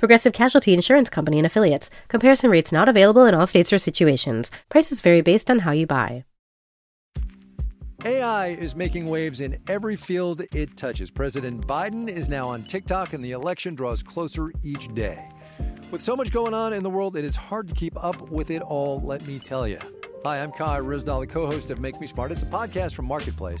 Progressive Casualty Insurance Company and Affiliates. Comparison rates not available in all states or situations. Prices vary based on how you buy. AI is making waves in every field it touches. President Biden is now on TikTok, and the election draws closer each day. With so much going on in the world, it is hard to keep up with it all, let me tell you. Hi, I'm Kai Ryssdal, the co host of Make Me Smart. It's a podcast from Marketplace.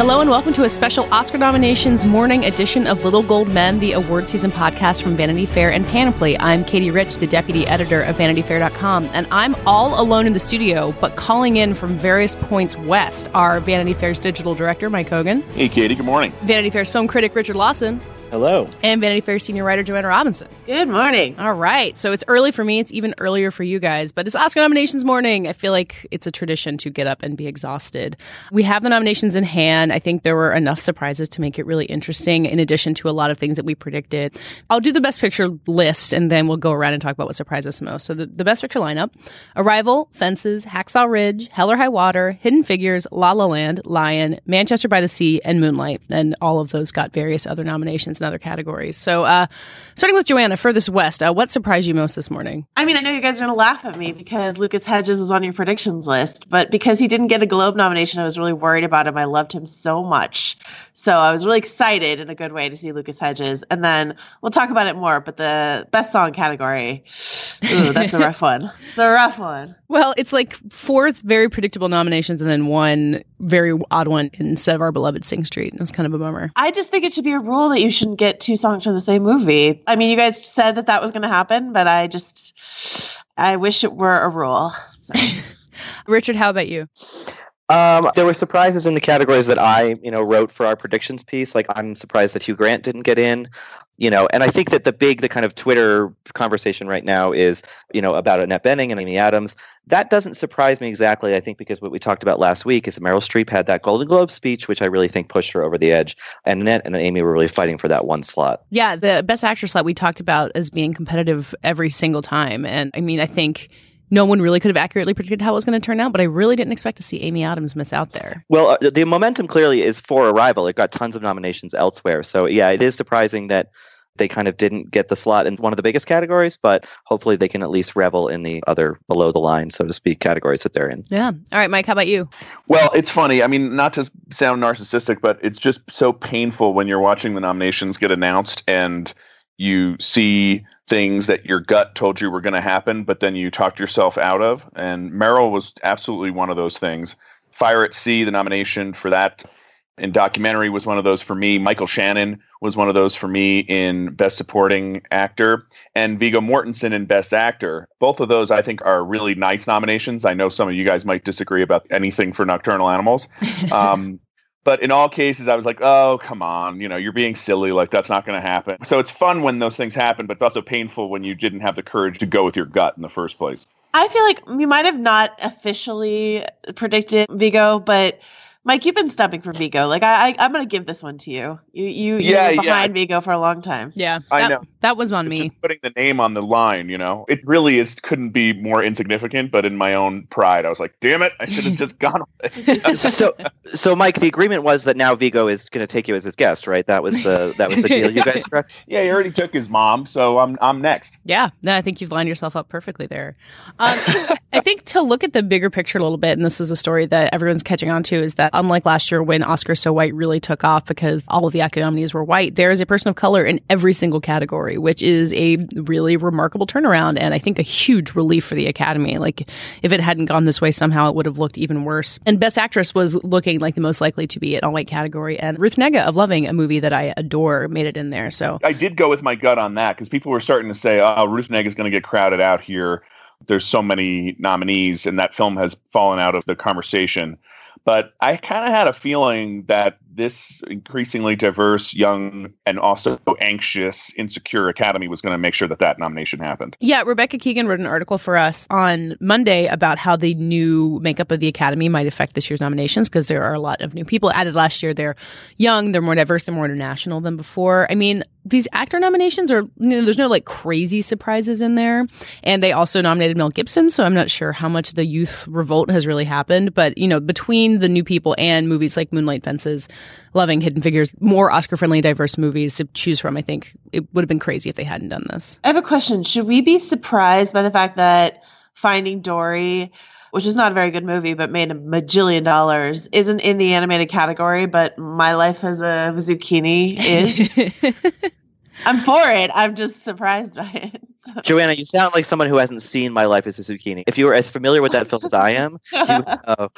Hello and welcome to a special Oscar nominations morning edition of Little Gold Men, the award season podcast from Vanity Fair and Panoply. I'm Katie Rich, the deputy editor of VanityFair.com, and I'm all alone in the studio, but calling in from various points west are Vanity Fair's digital director, Mike Hogan. Hey, Katie, good morning. Vanity Fair's film critic, Richard Lawson. Hello. And Vanity Fair senior writer Joanna Robinson. Good morning. All right. So it's early for me. It's even earlier for you guys, but it's Oscar nominations morning. I feel like it's a tradition to get up and be exhausted. We have the nominations in hand. I think there were enough surprises to make it really interesting, in addition to a lot of things that we predicted. I'll do the best picture list and then we'll go around and talk about what surprised us most. So the, the best picture lineup Arrival, Fences, Hacksaw Ridge, Hell or High Water, Hidden Figures, La La Land, Lion, Manchester by the Sea, and Moonlight. And all of those got various other nominations in other categories. So, uh, starting with Joanna, furthest west, uh, what surprised you most this morning? I mean, I know you guys are going to laugh at me because Lucas Hedges was on your predictions list, but because he didn't get a Globe nomination, I was really worried about him. I loved him so much. So I was really excited in a good way to see Lucas Hedges. And then we'll talk about it more, but the best song category, ooh, that's a rough one. It's a rough one. Well, it's like four very predictable nominations and then one very odd one instead of our beloved Sing Street. It was kind of a bummer. I just think it should be a rule that you shouldn't get two songs from the same movie. I mean, you guys said that that was going to happen, but I just, I wish it were a rule. So. Richard, how about you? Um, there were surprises in the categories that I, you know, wrote for our predictions piece. Like I'm surprised that Hugh Grant didn't get in, you know, and I think that the big, the kind of Twitter conversation right now is, you know, about Annette Bening and Amy Adams. That doesn't surprise me exactly. I think because what we talked about last week is that Meryl Streep had that Golden Globe speech, which I really think pushed her over the edge, and Annette and Amy were really fighting for that one slot. Yeah, the Best Actress slot we talked about as being competitive every single time, and I mean, I think no one really could have accurately predicted how it was going to turn out, but I really didn't expect to see Amy Adams miss out there. Well, uh, the momentum clearly is for Arrival. It got tons of nominations elsewhere. So, yeah, it is surprising that they kind of didn't get the slot in one of the biggest categories, but hopefully they can at least revel in the other below the line, so to speak, categories that they're in. Yeah. All right, Mike, how about you? Well, it's funny. I mean, not to sound narcissistic, but it's just so painful when you're watching the nominations get announced and you see things that your gut told you were going to happen, but then you talked yourself out of. And Meryl was absolutely one of those things. Fire at Sea, the nomination for that in documentary was one of those for me. Michael Shannon was one of those for me in Best Supporting Actor, and Viggo Mortensen in Best Actor. Both of those, I think, are really nice nominations. I know some of you guys might disagree about anything for Nocturnal Animals. Um, but in all cases, I was like, oh, come on, you know, you're being silly. Like, that's not going to happen. So it's fun when those things happen, but it's also painful when you didn't have the courage to go with your gut in the first place. I feel like we might have not officially predicted Viggo, but Mike, you've been stumping for Viggo. Like I, I am gonna give this one to you. You you you Yeah, were behind yeah. Viggo for a long time. Yeah, I that, know. That was on It's me. just putting the name on the line, you know. It really is couldn't be more insignificant, but in my own pride, I was like, damn it, I should have just gone with it. so, so Mike, the agreement was that now Viggo is going to take you as his guest, right? That was the that was the deal you guys struck. yeah, he already took his mom, so I'm I'm next. Yeah, no, I think you've lined yourself up perfectly there. Um, I think to look at the bigger picture a little bit, and this is a story that everyone's catching on to, is that unlike last year when Oscar So White really took off because all of the academics were white, there is a person of color in every single category. Which is a really remarkable turnaround and I think a huge relief for the Academy. Like if it hadn't gone this way somehow it would have looked even worse. And Best Actress was looking like the most likely to be an all white category and Ruth Negga of Loving, a movie that I adore, made it in there. So I did go with my gut on that because people were starting to say, "Oh, Ruth Negga is going to get crowded out here." There's so many nominees, and that film has fallen out of the conversation. But I kind of had a feeling that this increasingly diverse, young, and also anxious, insecure Academy was going to make sure that that nomination happened. Yeah, Rebecca Keegan wrote an article for us on Monday about how the new makeup of the Academy might affect this year's nominations because there are a lot of new people added last year. They're young, they're more diverse, they're more international than before. I mean, these actor nominations are you know, there's no like crazy surprises in there and they also nominated mel gibson so i'm not sure how much the youth revolt has really happened but you know between the new people and movies like moonlight fences loving hidden figures more oscar friendly diverse movies to choose from i think it would have been crazy if they hadn't done this i have a question should we be surprised by the fact that finding dory which is not a very good movie, but made a majillion dollars, isn't in the animated category, but My Life as a Zucchini is. I'm for it. I'm just surprised by it. So. Joanna, you sound like someone who hasn't seen My Life as a Zucchini. If you were as familiar with that film as I am, you, uh,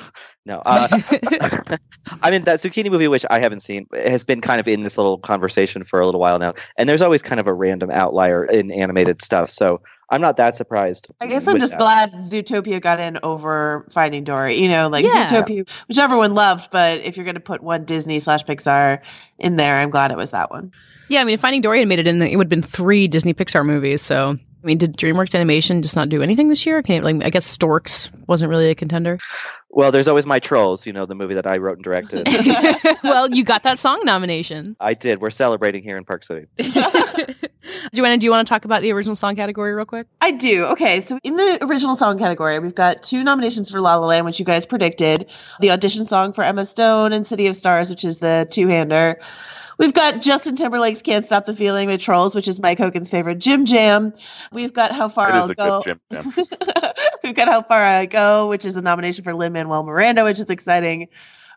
no. Uh, I mean, that Zucchini movie, which I haven't seen, has been kind of in this little conversation for a little while now. And there's always kind of a random outlier in animated stuff. So I'm not that surprised. I guess I'm just that. glad Zootopia got in over Finding Dory. You know, like yeah. Zootopia, which everyone loved, but if you're going to put one Disney slash Pixar in there, I'm glad it was that one. Yeah, I mean, Finding Dory had made it in, it would have been three Disney Pixar movies. So I mean, did DreamWorks Animation just not do anything this year? Can like, I guess Storks wasn't really a contender. Well, there's always my trolls. You know, the movie that I wrote and directed. well, you got that song nomination. I did. We're celebrating here in Park City. Joanna, do you want to talk about the original song category real quick? I do. Okay, so in the original song category, we've got two nominations for La La Land, which you guys predicted. The audition song for Emma Stone and City of Stars, which is the two-hander. We've got Justin Timberlake's "Can't Stop the Feeling" with Trolls, which is Mike Hogan's favorite Jim Jam. We've got "How Far it I'll Go." We've got "How Far I Go," which is a nomination for Lin Manuel Miranda, which is exciting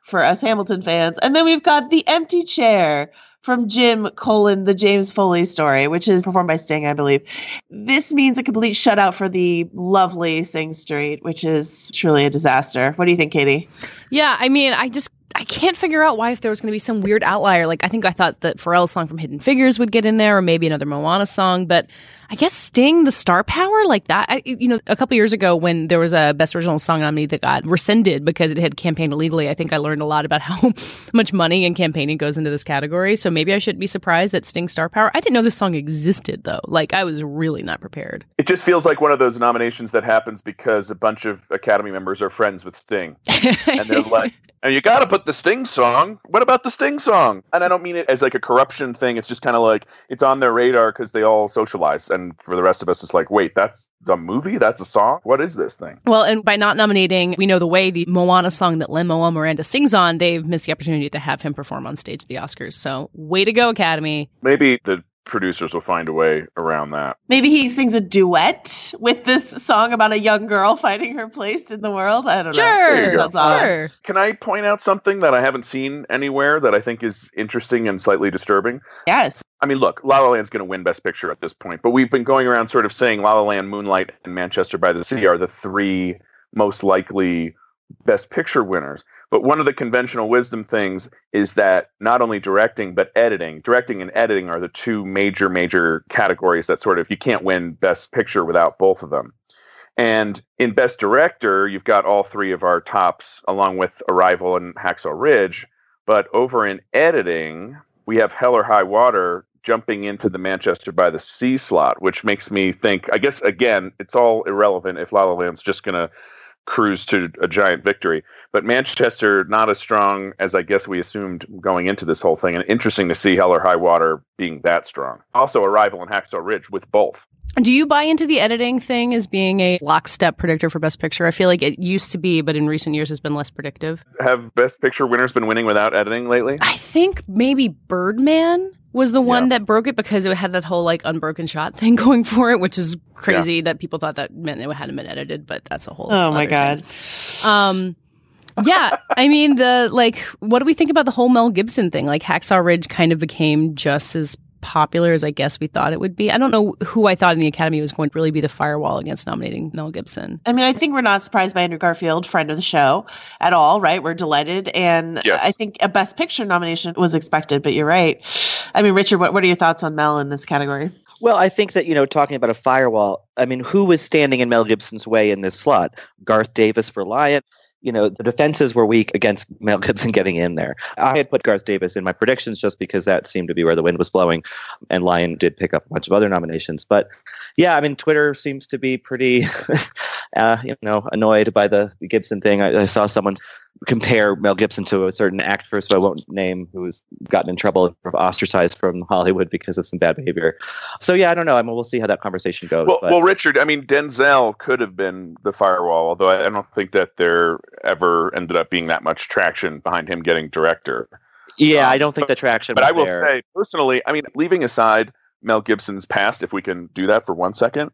for us Hamilton fans. And then we've got "The Empty Chair." From Jim colon the James Foley story, which is performed by Sting, I believe. This means a complete shutout for the lovely Sing Street, which is truly a disaster. What do you think, Katie? Yeah, I mean, I just I can't figure out why if there was going to be some weird outlier. Like I think I thought that Pharrell's song from Hidden Figures would get in there, or maybe another Moana song. But I guess Sting, the star power, like that. I, you know, a couple years ago when there was a Best Original Song nominee that got rescinded because it had campaigned illegally, I think I learned a lot about how much money and campaigning goes into this category. So maybe I shouldn't be surprised that Sting star power. I didn't know this song existed though. Like I was really not prepared. It just feels like one of those nominations that happens because a bunch of Academy members are friends with Sting, and they're like, and you got to put the Sting song. What about the Sting song? And I don't mean it as like a corruption thing. It's just kind of like it's on their radar because they all socialize and for the rest of us, it's like, wait, that's the movie? That's a song? What is this thing? Well, and by not nominating, we know the way the Moana song that Lin Manuel Miranda sings on, they've missed the opportunity to have him perform on stage at the Oscars. So, way to go, Academy. Maybe the producers will find a way around that. Maybe he sings a duet with this song about a young girl finding her place in the world. I don't sure, know. Sure. Uh, can I point out something that I haven't seen anywhere that I think is interesting and slightly disturbing? Yes. I mean, look, La La Land's going to win Best Picture at this point, but we've been going around sort of saying La La Land, Moonlight, and Manchester by the Sea are the three most likely Best Picture winners. But one of the conventional wisdom things is that not only directing, but editing. Directing and editing are the two major, major categories that sort of you can't win Best Picture without both of them. And in Best Director, you've got all three of our tops, along with Arrival and Hacksaw Ridge. But over in editing, we have Hell or High Water jumping into the Manchester by the Sea slot, which makes me think, I guess, again, it's all irrelevant if La La Land's just going to cruise to a giant victory. But Manchester, not as strong as I guess we assumed going into this whole thing. And interesting to see Hell or High Water being that strong. Also, Arrival and Hacksaw Ridge with both. Do you buy into the editing thing as being a lockstep predictor for Best Picture? I feel like it used to be, but in recent years has been less predictive. Have Best Picture winners been winning without editing lately? I think maybe Birdman was the one yeah. that broke it because it had that whole like unbroken shot thing going for it, which is crazy yeah. that people thought that meant it hadn't been edited, but that's a whole. Oh my god. Thing. Um, yeah, I mean the like, what do we think about the whole Mel Gibson thing? Like Hacksaw Ridge kind of became just as popular as I guess we thought it would be. I don't know who I thought in the Academy was going to really be the firewall against nominating Mel Gibson. I mean, I think we're not surprised by Andrew Garfield, friend of the show, at all, right? We're delighted. And Yes. I think a Best Picture nomination was expected, but you're right. I mean, Richard, what, what are your thoughts on Mel in this category? Well, I think that, you know, talking about a firewall, I mean, who was standing in Mel Gibson's way in this slot? Garth Davis for Lion. You know, the defenses were weak against Mel Gibson getting in there. I had put Garth Davis in my predictions just because that seemed to be where the wind was blowing. And Lion did pick up a bunch of other nominations. But yeah, I mean, Twitter seems to be pretty, uh, you know, annoyed by the, the Gibson thing. I, I saw someone compare Mel Gibson to a certain actress who I won't name who's gotten in trouble, or ostracized from Hollywood because of some bad behavior. So yeah, I don't know. I mean, we'll see how that conversation goes. Well, well, Richard, I mean, Denzel could have been the firewall, although I, I don't think that there ever ended up being that much traction behind him getting director. yeah, um, I don't think the traction. But I will there. say, personally, I mean, leaving aside Mel Gibson's past, if we can do that for one second,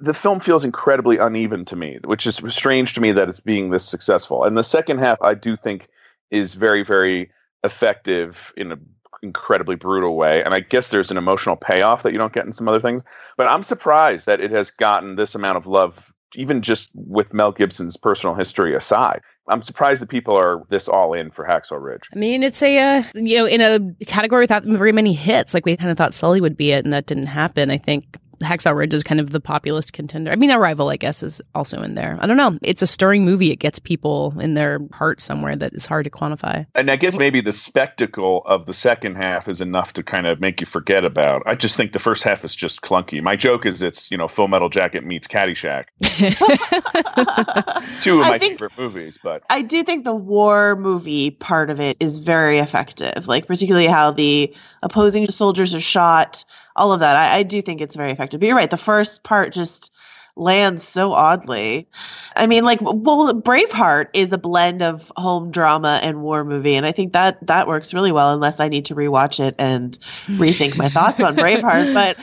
the film feels incredibly uneven to me, which is strange to me that it's being this successful. And the second half, I do think, is very, very effective in an incredibly brutal way. And I guess there's an emotional payoff that you don't get in some other things. But I'm surprised that it has gotten this amount of love, even just with Mel Gibson's personal history aside. I'm surprised that people are this all in for Hacksaw Ridge. I mean, it's a uh, you know in a category without very many hits, like we kind of thought Sully would be it, and that didn't happen. I think Hacksaw Ridge is kind of the populist contender. I mean, Arrival, I guess, is also in there. I don't know. It's a stirring movie. It gets people in their heart somewhere that is hard to quantify. And I guess maybe the spectacle of the second half is enough to kind of make you forget about. I just think the first half is just clunky. My joke is it's, you know, Full Metal Jacket meets Caddyshack. Two of my think- favorite movies, but I do think the war movie part of it is very effective, like particularly how the opposing soldiers are shot, all of that. I, I do think it's very effective. But you're right, the first part just lands so oddly. I mean, like, well, Braveheart is a blend of home drama and war movie, and I think that that works really well. Unless I need to rewatch it and rethink my thoughts on Braveheart, but.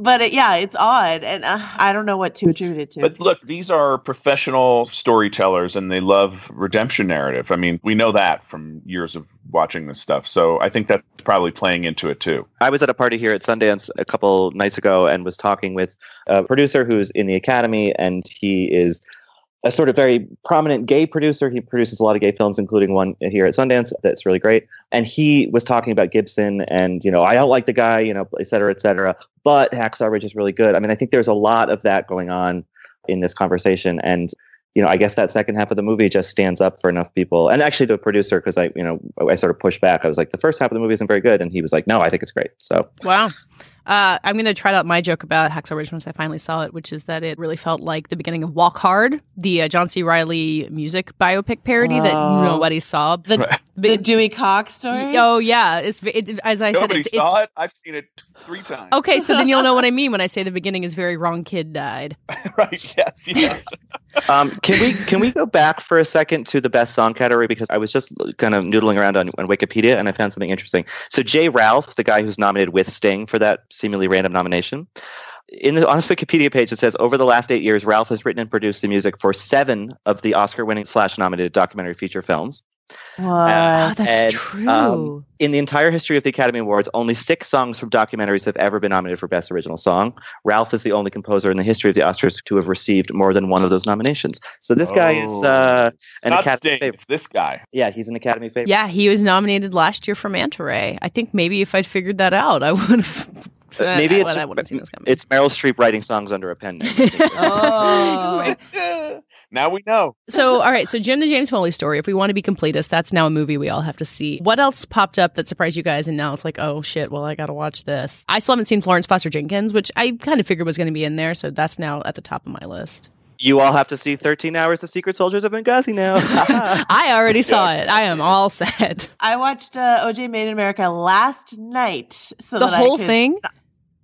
But it, yeah, it's odd, and uh, I don't know what to attribute it to. but look, these are professional storytellers and they love redemption narrative. I mean, we know that from years of watching this stuff. So I think that's probably playing into it too. I was at a party here at Sundance a couple nights ago and was talking with a producer who's in the Academy, and he is a sort of very prominent gay producer. He produces a lot of gay films, including one here at Sundance that's really great. And he was talking about Gibson, and you know, I don't like the guy, you know, et cetera, et cetera. But Hacksaw Ridge is really good. I mean, I think there's a lot of that going on in this conversation, and you know, I guess that second half of the movie just stands up for enough people. And actually, the producer, because I, you know, I sort of pushed back. I was like, the first half of the movie isn't very good, and he was like, no, I think it's great. So Wow. Uh, I'm going to try out my joke about Hacksaw Ridge once I finally saw it, which is that it really felt like the beginning of Walk Hard, the uh, John C. Reilly music biopic parody that Oh. nobody saw. the, the Dewey Cox story. Oh yeah, it's it, as I Nobody said, it's, saw it's it. I've seen it three times. okay. So then you'll know what I mean when I say the beginning is very wrong. Kid died. right. Yes. Yes. Um, can we can we go back for a second to the best song category because I was just kind of noodling around on, on Wikipedia and I found something interesting. So Jay Ralph, the guy who's nominated with Sting for that seemingly random nomination, in the on his Wikipedia page it says over the last eight years, Ralph has written and produced the music for seven of the Oscar-winning slash nominated documentary feature films. What? Oh, that's and, true. um, In the entire history of the Academy Awards, only six songs from documentaries have ever been nominated for Best Original Song. Ralph is the only composer in the history of the Oscars to have received more than one of those nominations. So this guy is Oh. uh, an not Academy Sting. favorite. It's this guy. Yeah, he's an Academy favorite. yeah, he was nominated last year for Manta Ray. I think maybe if I'd figured that out, I would have. So Uh, maybe I, it's I just- wouldn't seen this. It's Meryl Streep writing songs under a pen. name. Oh. now we know. So, all right. So, Jim the James Foley story. If we want to be completists, that's now a movie we all have to see. What else popped up that surprised you guys? And now it's like, oh shit. Well, I got to watch this. I still haven't seen Florence Foster Jenkins, which I kind of figured was going to be in there. So that's now at the top of my list. you all have to see 13 Hours of Secret Soldiers of Benghazi now. I already saw it. I am all set. I watched uh, OJ Made in America last night. So The that I whole could- thing.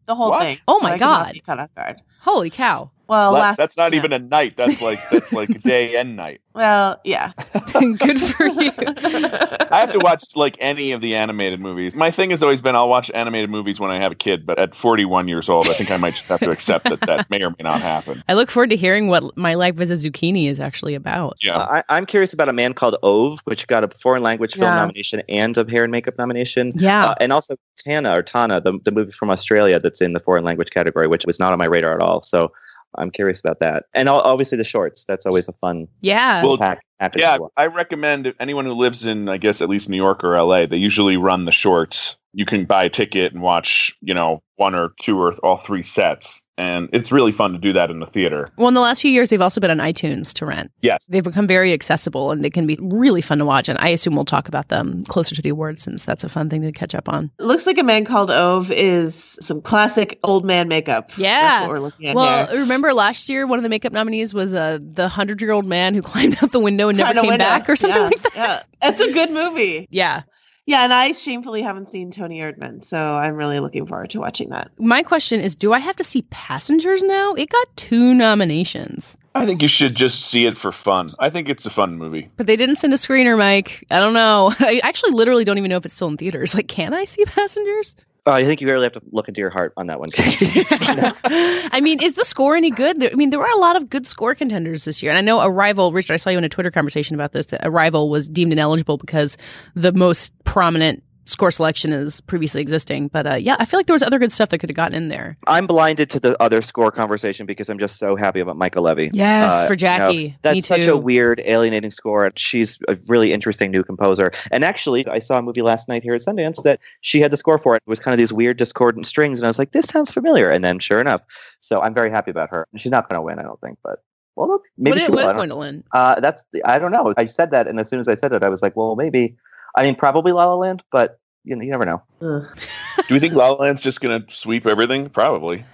The whole What? thing. Oh my I God. be caught off guard. Holy cow! Well, That- last, that's not yeah. even a night. That's like that's like day and night. Well, yeah. Good for you. I have to watch like any of the animated movies. My thing has always been I'll watch animated movies when I have a kid, but at 41 years old, I think I might just have to accept that that may or may not happen. I look forward to hearing what My Life as a Zucchini is actually about. Yeah. Uh, I, I'm curious about a man called Ove, which got a foreign language film Yeah. nomination and a hair and makeup nomination. Yeah. Uh, and also Tanna or Tanna, the, the movie from Australia that's in the foreign language category, which was not on my radar at all. So I'm curious about that. And obviously the shorts. That's always a fun yeah. Well, pack, package Yeah, to. I recommend anyone who lives in, I guess, at least New York or LA, they usually run the shorts. You can buy a ticket and watch, you know, one or two or all three sets. And it's really fun to do that in the theater. Well, in the last few years, they've also been on iTunes to rent. Yes. They've become very accessible and they can be really fun to watch. And I assume we'll talk about them closer to the awards since that's a fun thing to catch up on. Looks like a man called Ove is some classic old man makeup. Yeah. That's what we're looking at Well, here. remember last year, one of the makeup nominees was uh, the hundred year old man who climbed out the window and never Kinda came window. back or something Yeah, like that. Yeah, it's a good movie. Yeah. Yeah, and I shamefully haven't seen Toni Erdmann, so I'm really looking forward to watching that. My question is do I have to see Passengers now? It got two nominations, I think you should just see it for fun. I think it's a fun movie. but they didn't send a screener, Mike. I don't know. I actually literally don't even know if it's still in theaters. Like, can I see Passengers? Oh, I think you really have to look into your heart on that one. I mean, is the score any good? I mean, there were a lot of good score contenders this year. And I know Arrival, Richard, I saw you in a Twitter conversation about this, that Arrival was deemed ineligible because the most prominent score selection is previously existing. But uh, yeah, I feel like there was other good stuff that could have gotten in there. I'm blinded to the other score conversation because I'm just so happy about Mica Levi. Yes, Uh, for you know, Jackie. that's Me such a weird, alienating score. She's a really interesting new composer. And actually, I saw a movie last night here at Sundance that she had the score for it. It was kind of these weird, discordant strings, and I was like, "This sounds familiar." And then, sure enough, so I'm very happy about her. She's not going to win, I don't think, but well, look, maybe what she is, will. what I is don't- Gwendolyn? Uh, that's I don't know. I said that, and as soon as I said it, I was like, "Well, maybe." I mean, probably La La Land, but you, know, you never know. Do we think La La Land's just going to sweep everything? Probably.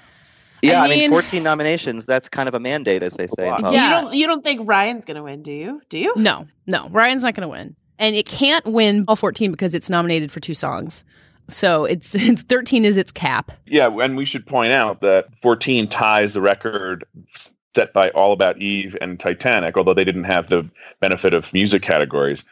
Yeah, I mean- mean, 14 nominations. That's kind of a mandate, as they say. in Yeah. You don't you don't think Ryan's gonna win, do you? Do you? No, no. Ryan's not going to win. And it can't win all 14 because it's nominated for two songs. So it's, it's 13 is its cap. Yeah, and we should point out that 14 ties the record set by All About Eve and Titanic, although they didn't have the benefit of music categories.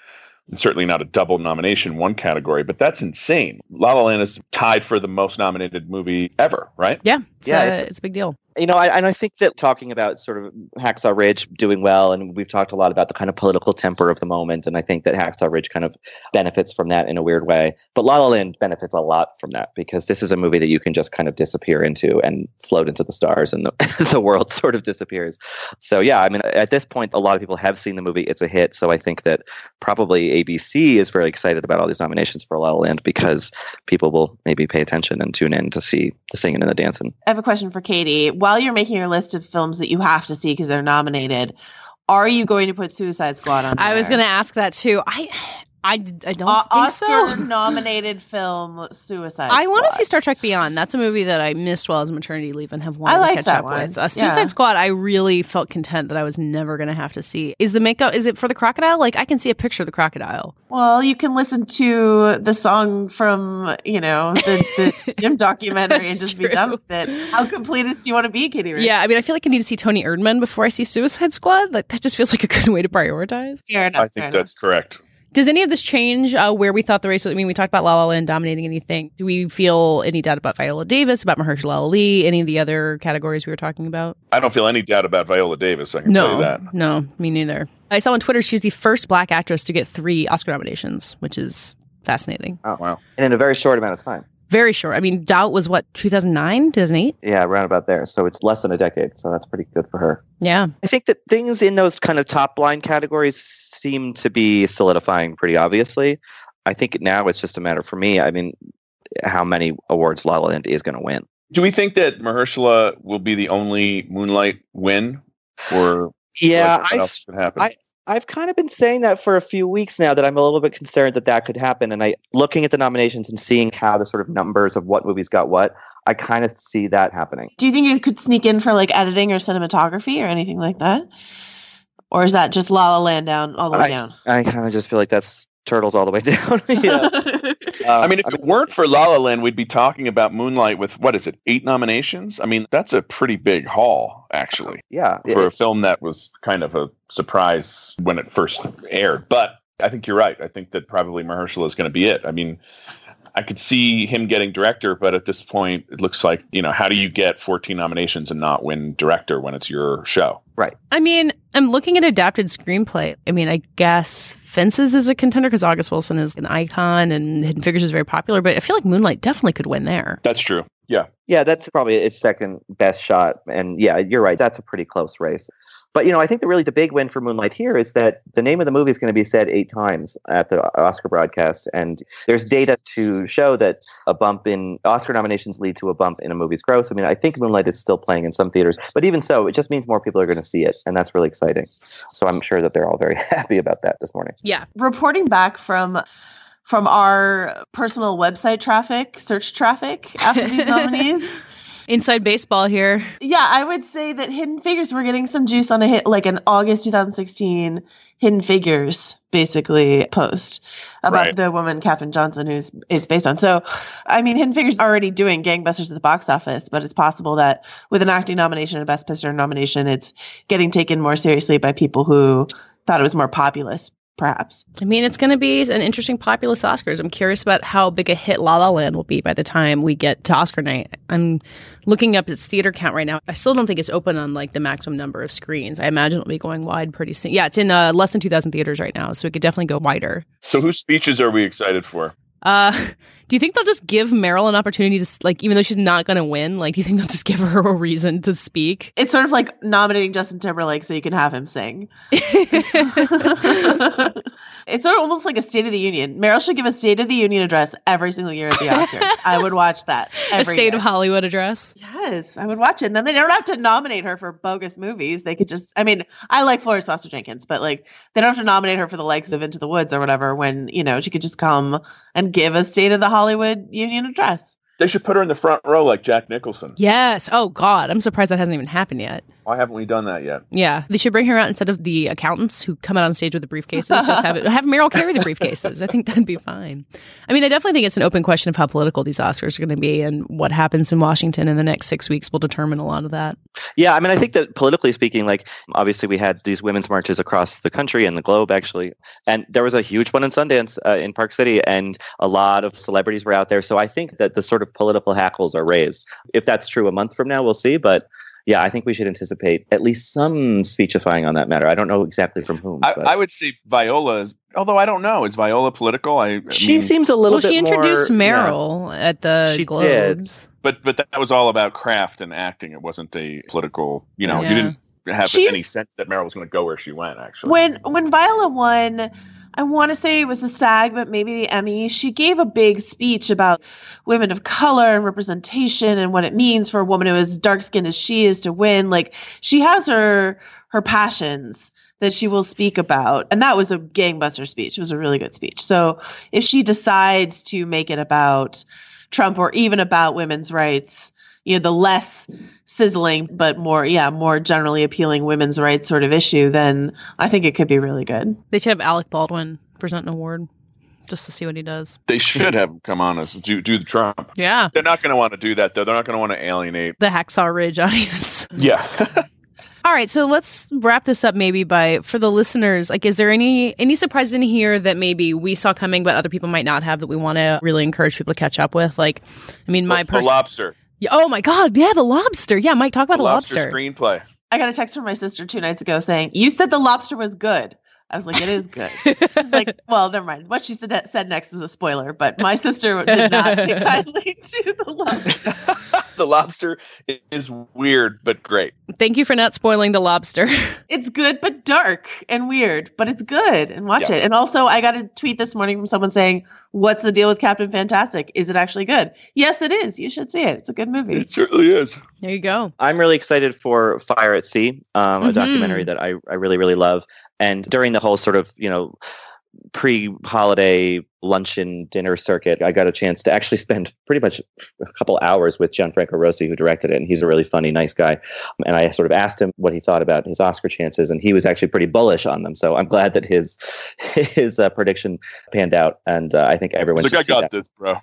And certainly not a double nomination, one category, but that's insane. La La Land is tied for the most nominated movie ever, right? Yeah. It's, Yeah, uh, it's- it's a big deal. You know, I, and I think that talking about sort of Hacksaw Ridge doing well, and we've talked a lot about the kind of political temper of the moment, and I think that Hacksaw Ridge kind of benefits from that in a weird way. But La La Land benefits a lot from that because this is a movie that you can just kind of disappear into and float into the stars, and the, the world sort of disappears. So yeah, I mean, at this point, a lot of people have seen the movie; it's a hit. So I think that probably ABC is very excited about all these nominations for La La Land because people will maybe pay attention and tune in to see the singing and the dancing. I have a question for Katie. While you're making your list of films that you have to see because they're nominated, are you going to put Suicide Squad on? I was going to ask that too. I, I, I don't O- think Oscar so. nominated film Suicide. I want to see Star Trek Beyond. That's a movie that I missed while I was maternity leave and have wanted I to catch that up one. with. Uh, Suicide Yeah. Squad, I really felt content that I was never going to have to see. Is the makeup, is it for the crocodile? Like, I can see a picture of the crocodile. Well, you can listen to the song from you know the, the Jim documentary and just true. be done with it. How completist do you want to be, Katie? Rich? Yeah, I mean, I feel like I need to see Toni Erdmann before I see Suicide Squad. Like, that just feels like a good way to prioritize. fair enough. I fair think enough. that's correct. Does any of this change uh, where we thought the race was? I mean, we talked about La La Land dominating anything. Do we feel any doubt about Viola Davis, about Mahershala Ali, any of the other categories we were talking about? I don't feel any doubt about Viola Davis. I can tell you No, that. no, me neither. I saw on Twitter she's the first black actress to get three Oscar nominations, which is fascinating. Oh Wow. And in a very short amount of time. Very short. I mean, Doubt was what 2009, 2008. Yeah, around about there. So it's less than a decade. So that's pretty good for her. Yeah, I think that things in those kind of top line categories seem to be solidifying pretty obviously. I think now it's just a matter for me. I mean, how many awards La La Land is going to win? Do we think that Mahershala will be the only Moonlight win? Or Yeah, like, what I've, else could happen? I- I've kind of been saying that for a few weeks now that I'm a little bit concerned that that could happen. And I, looking at the nominations and seeing how the sort of numbers of what movies got what, I kind of see that happening. Do you think it could sneak in for like editing or cinematography or anything like that? Or is that just La La Land down all the way down? I kind of just feel like that's turtles all the way down. yeah. I Um, mean, if it weren't for La La Land, we'd be talking about Moonlight with what is it, eight nominations? I mean, that's a pretty big haul, actually, yeah, for a film that was kind of a surprise when it first aired. But I think you're right. I think that probably Mahershala is going to be it. I mean, I could see him getting director, but at this point, it looks like you know, how do you get 14 nominations and not win director when it's your show? Right. I mean, I'm looking at adapted screenplay. I mean, I guess Fences is a contender because August Wilson is an icon and Hidden Figures is very popular, but I feel like Moonlight definitely could win there. That's true. Yeah. yeah, that's probably its second best shot. And yeah, you're right. That's a pretty close race. But you know, I think the really the big win for Moonlight here is that the name of the movie is going to be said eight times at the Oscar broadcast, and there's data to show that a bump in Oscar nominations lead to a bump in a movie's gross. I mean, I think Moonlight is still playing in some theaters, but even so, it just means more people are going to see it, and that's really exciting. So I'm sure that they're all very happy about that this morning. Yeah. Reporting back from from our personal website traffic, search traffic after these nominees. Inside baseball here. Yeah, I would say that Hidden Figures we're getting some juice on a hit like an August 2016 Hidden Figures basically post about Right. the woman Katherine Johnson who's it's based on. So, I mean, Hidden Figures already doing gangbusters at the box office, but it's possible that with an acting nomination and a Best Picture nomination, it's getting taken more seriously by people who thought it was more populist, perhaps. I mean, it's going to be an interesting populist Oscars. I'm curious about how big a hit La La Land will be by the time we get to Oscar night. I'm looking up its theater count right now. I still don't think it's open on like the maximum number of screens. I imagine it'll be going wide pretty soon. Yeah, it's in uh, less than 2,000 theaters right now, so it could definitely go wider. So, whose speeches are we excited for? Uh, do you think they'll just give Meryl an opportunity to, like, even though she's not going to win, like, do you think they'll just give her a reason to speak? It's sort of like nominating Justin Timberlake so you can have him sing. it's sort of almost like a State of the Union. Meryl should give a State of the Union address every single year at the Oscars. I would watch that. a State year. of Hollywood address. Yes, I would watch it. And then they don't have to nominate her for bogus movies. They could just, I mean, I like Florence Foster Jenkins, but like they don't have to nominate her for the likes of Into the Woods or whatever when, you know, she could just come and give a State of the Hollywood Union address. They should put her in the front row like Jack Nicholson. Yes. Oh, God. I'm surprised that hasn't even happened yet. Why haven't we done that yet? Yeah, they should bring her out instead of the accountants who come out on stage with the briefcases. Just have it have Meryl carry the briefcases. I think that'd be fine. I mean, I definitely think it's an open question of how political these Oscars are going to be, and what happens in Washington in the next six weeks will determine a lot of that. Yeah, I mean, I think that politically speaking, like obviously we had these women's marches across the country and the globe, actually, and there was a huge one in Sundance uh, in Park City, and a lot of celebrities were out there. So I think that the sort of political hackles are raised. If that's true a month from now, we'll see. But yeah, I think we should anticipate at least some speechifying on that matter. I don't know exactly from whom. I, I would say Viola is, although I don't know, is Viola political? I, I she mean, seems a little Well, bit she introduced more, yeah. Meryl at the She did. But but that was all about craft and acting. It wasn't a political. You know, Yeah. you didn't have She's- any sense that Meryl was going to go where she went. Actually, When when Viola won, I want to say it was the SAG, but maybe the Emmy. She gave a big speech about women of color and representation and what it means for a woman who is dark skinned as she is to win. Like she has her her passions that she will speak about, and that was a gangbuster speech. It was a really good speech. So if she decides to make it about Trump or even about women's rights, you know, the less sizzling but more, yeah, more generally appealing women's rights sort of issue, then I think it could be really good. They should have Alec Baldwin present an award just to see what he does. they should have come on us do do the Trump. Yeah, They're not going to want to do that though. They're not going to want to alienate. the Hacksaw Ridge audience. Yeah, All right, so let's wrap this up maybe by for the listeners, like is there any any surprises in here that maybe we saw coming but other people might not have that we want to really encourage people to catch up with? Like I mean my the person lobster. Yeah, Oh my god, yeah, the lobster. Yeah, Mike talk about The a lobster, lobster. screenplay. I got a text from my sister two nights ago saying, You said the lobster was good. I was like, It is good. She's like, Well, never mind. What she said, said next was a spoiler, but my sister did not take kindly to the lobster. the lobster is weird but great. Thank you for not spoiling the lobster. It's good, but dark and weird, but it's good. And watch Yeah. it. And also, I got a tweet this morning from someone saying, What's the deal with Captain Fantastic? Is it actually good? Yes, it is. You should see it. It's a good movie. It certainly is. there you go. I'm really excited for Fire at Sea, um, a Mhm. documentary that I, I really, really love. And during the whole sort of, you know, pre-holiday luncheon dinner circuit, I got a chance to actually spend pretty much a couple hours with Gianfranco Rosi, who directed it, and he's a really funny, nice guy. And I sort of asked him what he thought about his Oscar chances, and he was actually pretty bullish on them. So I'm glad that his his uh, prediction panned out, and uh, I think everyone. Like I got that. this, bro.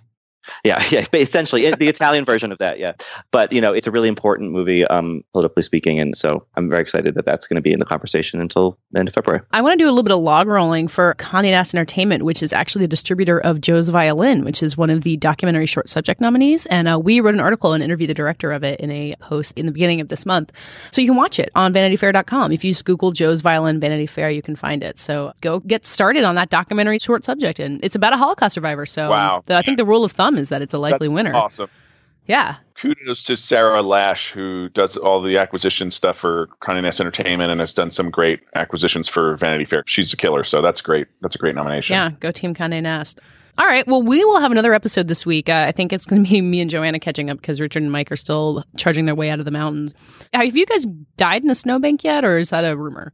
Yeah, yeah, essentially the Italian version of that. Yeah, but you know, it's a really important movie, um, politically speaking, and so I'm very excited that that's going to be in the conversation until the end of February. I want to do a little bit of log rolling for Condé Nast Entertainment, which is actually the distributor of Joe's Violin, which is one of the documentary short subject nominees, and uh, we wrote an article and interviewed the director of it in a post in the beginning of this month, so you can watch it on VanityFair.com. If you just Google Joe's Violin Vanity Fair, you can find it. So go get started on that documentary short subject, and it's about a Holocaust survivor. So wow. the, I think the rule of thumb is that it's a likely That's winner. Awesome. Yeah. Kudos to Sarah Lash, who does all the acquisition stuff for Condé Nast Entertainment and has done some great acquisitions for Vanity Fair. She's a killer, so that's great. That's a great nomination. Yeah, go Team Condé Nast. All right. Well, we will have another episode this week. Uh, I think it's going to be me and Joanna catching up because Richard and Mike are still charging their way out of the mountains. Have you guys died in a snowbank yet, or is that a rumor?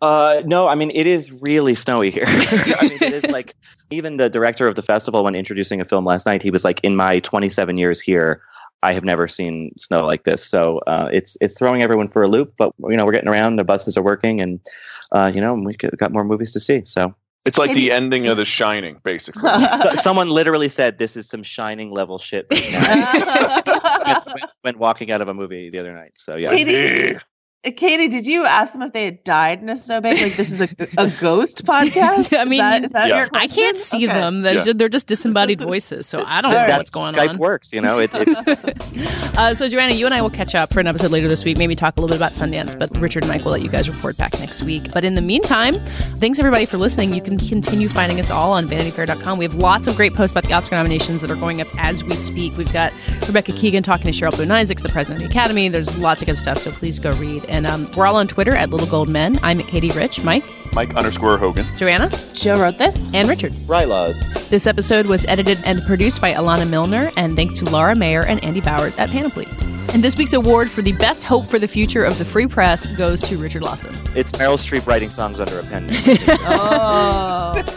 Uh, no, I mean it is really snowy here. I mean, it is like even the director of the festival, when introducing a film last night, he was like, "In my 27 years here, I have never seen snow like this." So uh, it's it's throwing everyone for a loop. But you know, we're getting around. The buses are working, and uh, you know, we got more movies to see. So It's like the ending of The Shining, basically. someone literally said, "This is some shining level shit." Right now. when, when walking out of a movie the other night. So yeah. Katie, Katie, did you ask them if they had died in a snowbank? Like this is a, a ghost podcast? I mean, is that, is that Yeah. your I can't see Okay. them. They're, Yeah. they're just disembodied voices, so I don't know That's- what's going Skype on. Skype works, you know. It, it, Uh, so, Joanna, you and I will catch up for an episode later this week, maybe talk a little bit about Sundance, but Richard and Mike will let you guys report back next week. But in the meantime, thanks everybody for listening. You can continue finding us all on vanityfair.com. We have lots of great posts about the Oscar nominations that are going up as we speak. We've got Rebecca Keegan talking to Cheryl Boone Isaacs, the president of the Academy. There's lots of good stuff, so please go read. And um, we're all on Twitter at Little Gold Men. I'm at Katie Rich, Mike, Mike underscore Hogan. Joanna, Joe wrote this. and Richard. Rylaws. This episode was edited and produced by Alana Milner, and thanks to Laura Mayer and Andy Bowers at Panoply. And this week's award for the best hope for the future of the free press goes to Richard Lawson. It's Meryl Streep writing songs under a pen. Name. Oh.